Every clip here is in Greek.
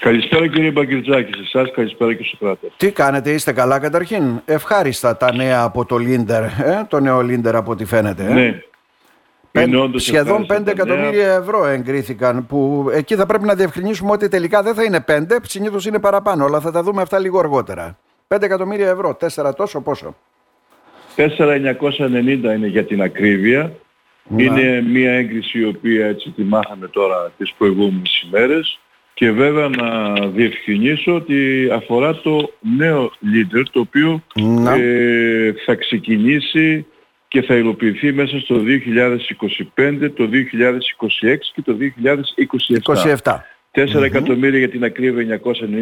Καλησπέρα κύριε Μπαγκυρτζάκη, σε εσάς καλησπέρα και στους κράτες. Τι κάνετε, είστε καλά καταρχήν; Ευχάριστα τα νέα από το Λίντερ, ε; το νέο Λίντερ από ό,τι φαίνεται. Ε; Ναι. Πεν- Είναι όντως σχεδόν 5 ευχάριστα τα νέα. εκατομμύρια ευρώ εγκρίθηκαν. Που εκεί θα πρέπει να διευκρινίσουμε ότι τελικά δεν θα είναι 5, συνήθως είναι παραπάνω, αλλά θα τα δούμε αυτά λίγο αργότερα. 5 εκατομμύρια ευρώ, 4 τόσο πόσο; 4.990 είναι για την ακρίβεια. Ναι. Είναι μια έγκριση η οποία έτσι τη μάθαμε τώρα τις προηγούμενες ημέρες. Και βέβαια να διευκρινίσω ότι αφορά το νέο leader το οποίο Να. ε, θα ξεκινήσει και θα υλοποιηθεί μέσα στο 2025, το 2026 και το 2027. 27. 4 εκατομμύρια για την ακρίβεια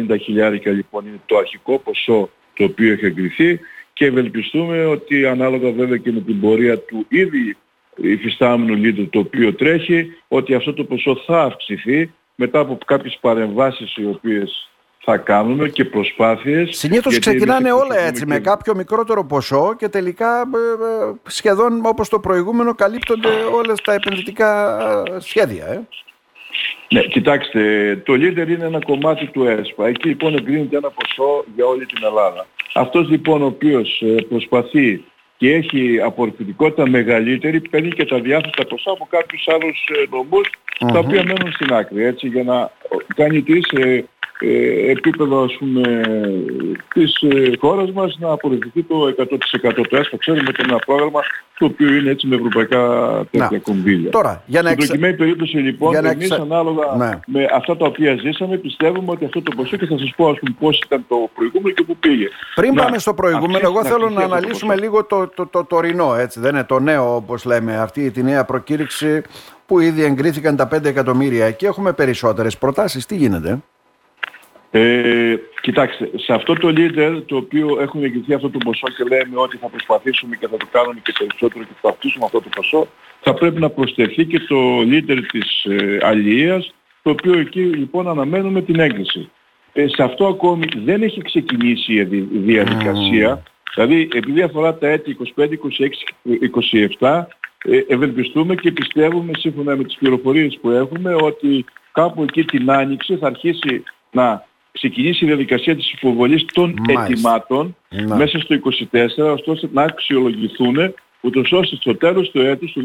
990 χιλιάρικα λοιπόν είναι το αρχικό ποσό το οποίο έχει εγκριθεί και ευελπιστούμε ότι ανάλογα βέβαια και με την πορεία του ήδη υφιστάμενου leader το οποίο τρέχει ότι αυτό το ποσό θα αυξηθεί μετά από κάποιες παρεμβάσεις οι οποίες θα κάνουμε και προσπάθειες. Συνήθως γιατί ξεκινάνε εμείς όλα έτσι, εκπροσωπούμε με και- κάποιο μικρότερο ποσό και τελικά ε, ε, σχεδόν όπως το προηγούμενο καλύπτονται όλες τα επενδυτικά ε, σχέδια. Ε. Ναι, κοιτάξτε, το leader είναι ένα κομμάτι του ΕΣΠΑ. Εκεί λοιπόν εγκρίνεται ένα ποσό για όλη την Ελλάδα. Αυτός λοιπόν ο οποίος ε, προσπαθεί και έχει απορριφητικότητα μεγαλύτερη παίρνει και τα διάθετα ποσά από κάποιους άλλους ε, νομούς τα οποία μένουν στην άκρη έτσι για να κάνει τις ε, ε, επίπεδο ας πούμε της ε, χώρας μας να απορριφθεί το 100% του ΕΣΠΑ. Ξέρουμε ότι είναι ένα πρόγραμμα το οποίο είναι έτσι με ευρωπαϊκά τέτοια Να. κονδύλια. Τώρα, για να Στην εξα... προκειμένη περίπτωση λοιπόν, Για να εμείς εξα- ανάλογα Ναι. με αυτά τα οποία ζήσαμε, πιστεύουμε ότι αυτό το ποσό και θα σας πω ας πούμε πώς ήταν το προηγούμενο και πού πήγε. Πριν Να πάμε στο προηγούμενο, αυξήσει- εγώ να θέλω αυξηθεί να αυτό το αναλύσουμε ποσό. λίγο το, το, το τωρινό, έτσι, δεν είναι το νέο όπως λέμε, αυτή τη νέα προκήρυξη που ήδη εγκρίθηκαν τα 5 εκατομμύρια και έχουμε περισσότερες προτάσεις. Τι γίνεται; Ε, κοιτάξτε, σε αυτό το leader το οποίο έχουν εγκριθεί αυτό το ποσό και λέμε ότι θα προσπαθήσουμε και θα το κάνουμε και περισσότερο και θα αυξήσουμε αυτό το ποσό, θα πρέπει να προσθεθεί και το leader της ε, αλληλείας, το οποίο εκεί λοιπόν αναμένουμε την έγκριση. Ε, σε αυτό ακόμη δεν έχει ξεκινήσει η δι- η διαδικασία, δηλαδή επειδή αφορά τα έτη 25, 26, 27, ε, ευελπιστούμε και πιστεύουμε σύμφωνα με τις πληροφορίες που έχουμε ότι κάπου εκεί την Άνοιξη θα αρχίσει να ξεκινήσει η διαδικασία της υποβολής των Μάλιστα. ετοιμάτων Να. μέσα στο 24 ώστε να αξιολογηθούν ούτως ώστε στο τέλος του έτους του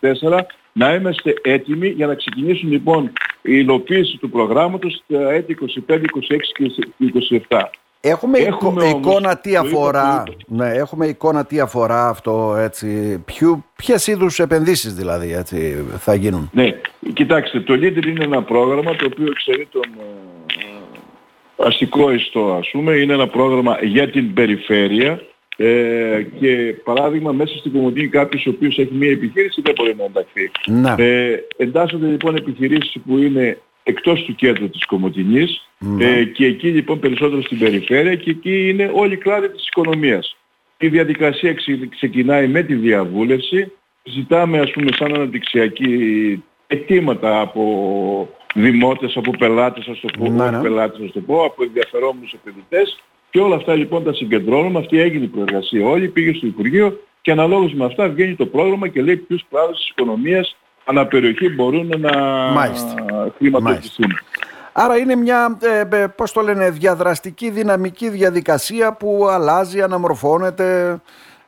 2024 να είμαστε έτοιμοι για να ξεκινήσουν λοιπόν η υλοποίηση του προγράμματος στα έτη 25, 26 και 27. Έχουμε, Έχουμε εικο- όμως, εικόνα τι το είπα αφορά, πριν. ναι, έχουμε εικόνα τι αφορά αυτό, έτσι, ποιου, ποιες είδους επενδύσεις δηλαδή έτσι, θα γίνουν; Ναι, κοιτάξτε, το Leader είναι ένα πρόγραμμα το οποίο εξαιρεί τον ε, ε, αστικό ιστό ας πούμε. Είναι ένα πρόγραμμα για την περιφέρεια ε, και παράδειγμα μέσα στην Κομωτίνη κάποιος ο οποίος έχει μια επιχείρηση δεν μπορεί να ενταχθεί. Να. Ε, εντάσσονται λοιπόν επιχειρήσεις που είναι εκτός του κέντρου της Κομωτινής ε, και εκεί λοιπόν περισσότερο στην περιφέρεια και εκεί είναι όλη η κλάδη της οικονομίας. Η διαδικασία ξε- ξεκινάει με τη διαβούλευση. Ζητάμε ας πούμε σαν αναπτυξιακή αιτήματα από δημότες, από πελάτες, ας το πω, Ναι, όχι ναι. πελάτες, ας το πω, από ενδιαφερόμενους επενδυτές και όλα αυτά λοιπόν τα συγκεντρώνουμε. Αυτή έγινε η προεργασία όλη, πήγε στο Υπουργείο και αναλόγως με αυτά βγαίνει το πρόγραμμα και λέει ποιους κλάδους της οικονομίας αναπεριοχή μπορούν να Μάλιστα. χρηματοδοτηθούν. Άρα είναι μια, ε, ε, πώς το λένε, διαδραστική δυναμική διαδικασία που αλλάζει, αναμορφώνεται.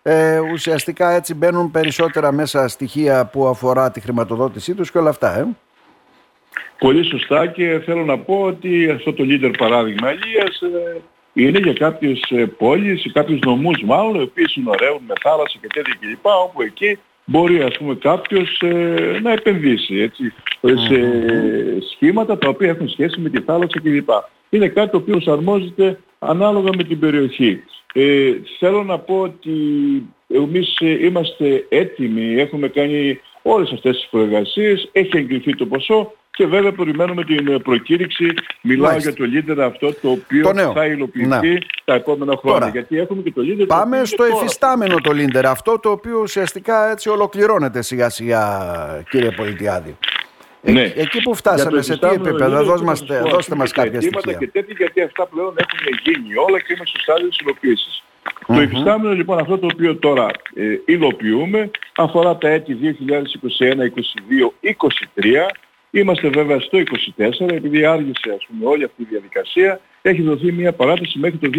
Ε, ουσιαστικά έτσι μπαίνουν περισσότερα μέσα στοιχεία που αφορά τη χρηματοδότησή τους και όλα αυτά. Ε. Πολύ σωστά και θέλω να πω ότι αυτό το leader παράδειγμα Ελίας ε, είναι για κάποιες ε, πόλεις, κάποιους νομούς μάλλον, οι οποίοι συνορεύουν με θάλασσα και τέτοια κλπ. όπου εκεί μπορεί ας πούμε κάποιος ε, να επενδύσει έτσι, σε σχήματα τα οποία έχουν σχέση με τη θάλασσα κλπ. Είναι κάτι το οποίο προσαρμόζεται ανάλογα με την περιοχή. Ε, θέλω να πω ότι εμείς ε, είμαστε έτοιμοι, έχουμε κάνει όλες αυτές τις προεργασίες, έχει εγκριθεί το ποσό και βέβαια περιμένουμε την ε, προκήρυξη. Μιλάω Μάλιστα. για το leader αυτό το οποίο Το νέο. θα υλοποιηθεί Ναι. τα επόμενα χρόνια. Τώρα, γιατί έχουμε και το leader το οποίο Πάμε είναι στο τώρα. εφιστάμενο το Λίντερ, αυτό το οποίο ουσιαστικά έτσι ολοκληρώνεται σιγά σιγά κύριε Πολιτιάδη. Ε, Ναι. Εκεί που Για φτάσαμε, το σε τι εφιστάμενο επίπεδο, leader, δώστε θα μας, σας πω, ας δώστε πούμε, μας τα κάποια αιτήματα στοιχεία. Και τέτοια, γιατί αυτά πλέον έχουν γίνει όλα και είναι στο στάδιο της υλοποίησης. Το εφιστάμενο λοιπόν αυτό το οποίο τώρα ε, υλοποιούμε αφορά τα έτη 2021, 2022, 2023 Είμαστε βέβαια στο 24, επειδή άργησε ας πούμε όλη αυτή η διαδικασία, έχει δοθεί μια παράταση μέχρι το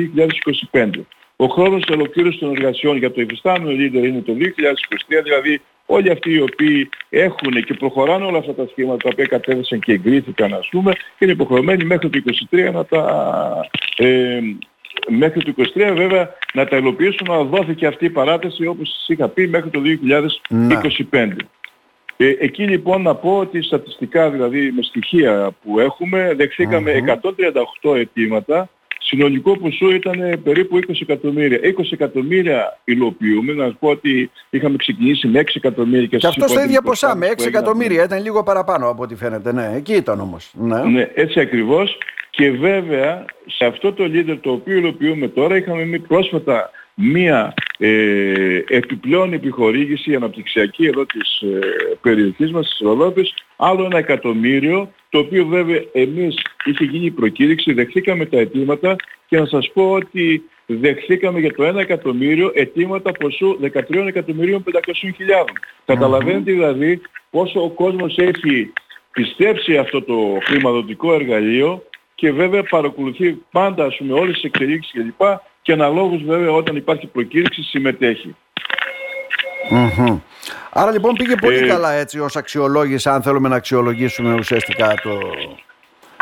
2025. Ο χρόνος ολοκλήρωσης των εργασιών για το υφιστάμενο leader είναι το 2023, δηλαδή όλοι αυτοί οι οποίοι έχουν και προχωράνε όλα αυτά τα σχήματα τα οποία κατέθεσαν και εγκρίθηκαν ας πούμε και είναι υποχρεωμένοι μέχρι το 2023 να τα... Ε, μέχρι το 2023 βέβαια να τα υλοποιήσουν να δόθηκε αυτή η παράταση όπως σας είχα πει μέχρι το 2025. Ε, εκεί λοιπόν να πω ότι στατιστικά δηλαδή με στοιχεία που έχουμε δεχθήκαμε 138 αιτήματα συνολικό ποσό ήταν περίπου 20 εκατομμύρια. 20 εκατομμύρια υλοποιούμε. Να σου πω ότι είχαμε ξεκινήσει με 6 εκατομμύρια. Και, και αυτό στα ίδια ποσά, με 6 εκατομμύρια. Ήταν λίγο παραπάνω από ό,τι φαίνεται. Ναι, εκεί ήταν όμως. Ναι, ναι έτσι ακριβώς. Και βέβαια σε αυτό το leader το οποίο υλοποιούμε τώρα είχαμε μη πρόσφατα μία ε, επιπλέον επιχορήγηση αναπτυξιακή εδώ της ε, περιοχής μας, της Ροδόπης, άλλο ένα εκατομμύριο, το οποίο βέβαια εμείς είχε γίνει η προκήρυξη, δεχθήκαμε τα αιτήματα και να σας πω ότι δεχθήκαμε για το 1 εκατομμύριο αιτήματα ποσού 13 εκατομμυρίων 500 χιλιάδων. Καταλαβαίνετε δηλαδή πόσο ο κόσμος έχει πιστέψει αυτό το χρηματοδοτικό εργαλείο και βέβαια παρακολουθεί πάντα ας πούμε, όλες τις εξελίξεις κλπ. Και αναλόγως βέβαια όταν υπάρχει προκήρυξη συμμετέχει. Άρα λοιπόν πήγε πολύ ε, καλά έτσι ως αξιολόγηση αν θέλουμε να αξιολογήσουμε ουσιαστικά το...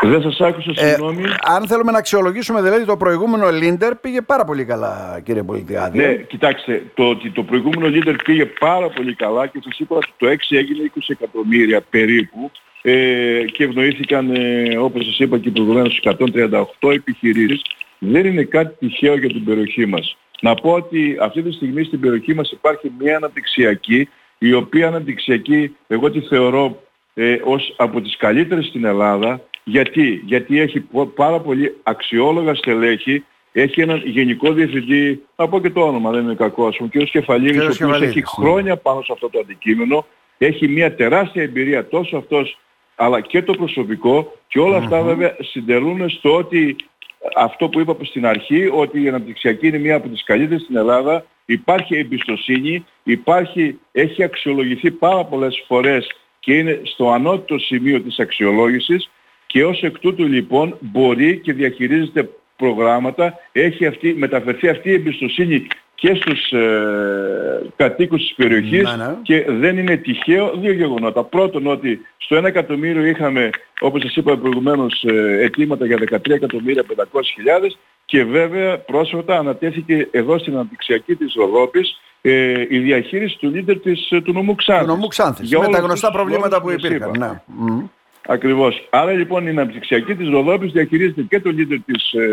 Δεν σας άκουσα, ε, συγγνώμη. αν θέλουμε να αξιολογήσουμε δηλαδή το προηγούμενο Λίντερ πήγε πάρα πολύ καλά κύριε Πολιτιάδη. Ναι, κοιτάξτε, το ότι το προηγούμενο Λίντερ πήγε πάρα πολύ καλά και σας είπα ότι το 6 έγινε 20 εκατομμύρια περίπου ε, και ευνοήθηκαν ε, όπως σας είπα και προηγουμένως 138 επιχειρήσεις. Δεν είναι κάτι τυχαίο για την περιοχή μας. Να πω ότι αυτή τη στιγμή στην περιοχή μας υπάρχει μια αναπτυξιακή η οποία αναπτυξιακή εγώ τη θεωρώ ε, ως από τις καλύτερες στην Ελλάδα. Γιατί, Γιατί έχει πάρα πολύ αξιόλογα στελέχη, έχει έναν γενικό διευθυντή, θα πω και το όνομα, δεν είναι κακό, ας πούμε, ο κ. Κεφαλίδης, ο οποίος έχει ναι. χρόνια πάνω σε αυτό το αντικείμενο, έχει μια τεράστια εμπειρία τόσο αυτός αλλά και το προσωπικό και όλα αυτά βέβαια συντελούν στο ότι αυτό που είπα στην αρχή, ότι η αναπτυξιακή είναι μία από τις καλύτερες στην Ελλάδα, υπάρχει εμπιστοσύνη, υπάρχει, έχει αξιολογηθεί πάρα πολλές φορές και είναι στο ανώτατο σημείο της αξιολόγησης και ως εκ τούτου λοιπόν μπορεί και διαχειρίζεται προγράμματα, έχει αυτή, μεταφερθεί αυτή η εμπιστοσύνη και στους ε, κατοίκους της περιοχής ναι, ναι. και δεν είναι τυχαίο δύο γεγονότα. Πρώτον ότι στο 1 εκατομμύριο είχαμε, όπως σας είπα προηγουμένως, ε, αιτήματα για 13 εκατομμύρια 500 χιλιάδες και βέβαια πρόσφατα ανατέθηκε εδώ στην αναπτυξιακή της Ευρώπης ε, η διαχείριση του λίτερ της, ε, του νομού Ξάνθης. Του νομού Ξάνθης, με τα γνωστά προβλήματα που υπήρχαν. Ναι. Ακριβώς. Άρα λοιπόν η αναπτυξιακή της Ροδόπης διαχειρίζεται και το λίτερ της ε,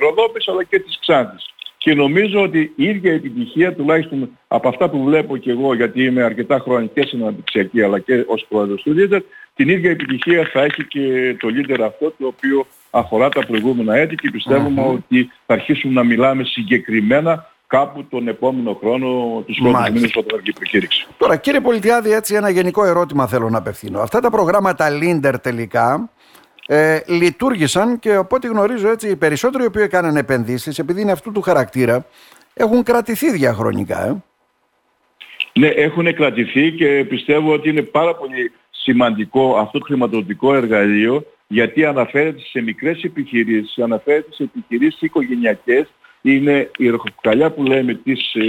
Ροδόπης αλλά και της Ξάνθης. Και νομίζω ότι η ίδια επιτυχία, τουλάχιστον από αυτά που βλέπω και εγώ, γιατί είμαι αρκετά χρόνια και στην αναπτυξιακή αλλά και ως πρόεδρος του Leader, την ίδια επιτυχία θα έχει και το Leader αυτό, το οποίο αφορά τα προηγούμενα έτη και πιστευουμε ότι θα αρχίσουμε να μιλάμε συγκεκριμένα κάπου τον επόμενο χρόνο τους πρώτους μήνες όταν βγει η προκήρυξη. Τώρα κύριε Πολιτιάδη, έτσι ένα γενικό ερώτημα θέλω να απευθύνω. Αυτά τα προγράμματα Linder τελικά ε, λειτουργήσαν και από ό,τι γνωρίζω έτσι οι περισσότεροι οι οποίοι έκαναν επενδύσεις επειδή είναι αυτού του χαρακτήρα έχουν κρατηθεί διαχρονικά. Ε. Ναι, έχουν κρατηθεί και πιστεύω ότι είναι πάρα πολύ σημαντικό αυτό το χρηματοδοτικό εργαλείο γιατί αναφέρεται σε μικρές επιχειρήσεις, αναφέρεται σε επιχειρήσεις οικογενειακές είναι η ροχοκαλιά που λέμε της ε,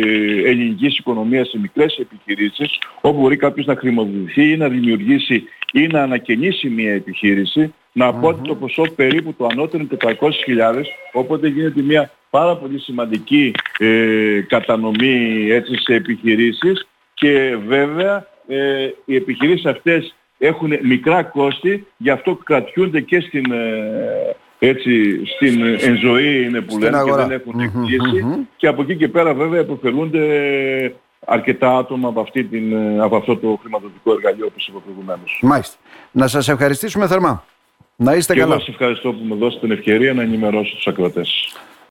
ελληνικής οικονομίας σε μικρές επιχειρήσεις όπου μπορεί κάποιος να χρηματοδοτηθεί ή να δημιουργήσει ή να ανακαινήσει μια επιχείρηση να πω ότι το ποσό περίπου το ανώτερο είναι 400.000 οπότε γίνεται μια πάρα πολύ σημαντική ε, κατανομή έτσι, σε επιχειρήσεις. Και βέβαια ε, οι επιχειρήσεις αυτές έχουν μικρά κόστη γι' αυτό κρατιούνται και στην ε, έτσι στην ενζωή είναι που λένε και δεν έχουν εκκλήσει και από εκεί και πέρα βέβαια υποφελούνται αρκετά άτομα από, αυτή την, από αυτό το χρηματοδοτικό εργαλείο όπως είπα προηγουμένως. Μάλιστα. Να σας ευχαριστήσουμε θερμά. Να είστε και καλά. εγώ σας ευχαριστώ που μου δώσετε την ευκαιρία να ενημερώσω τους ακροατές.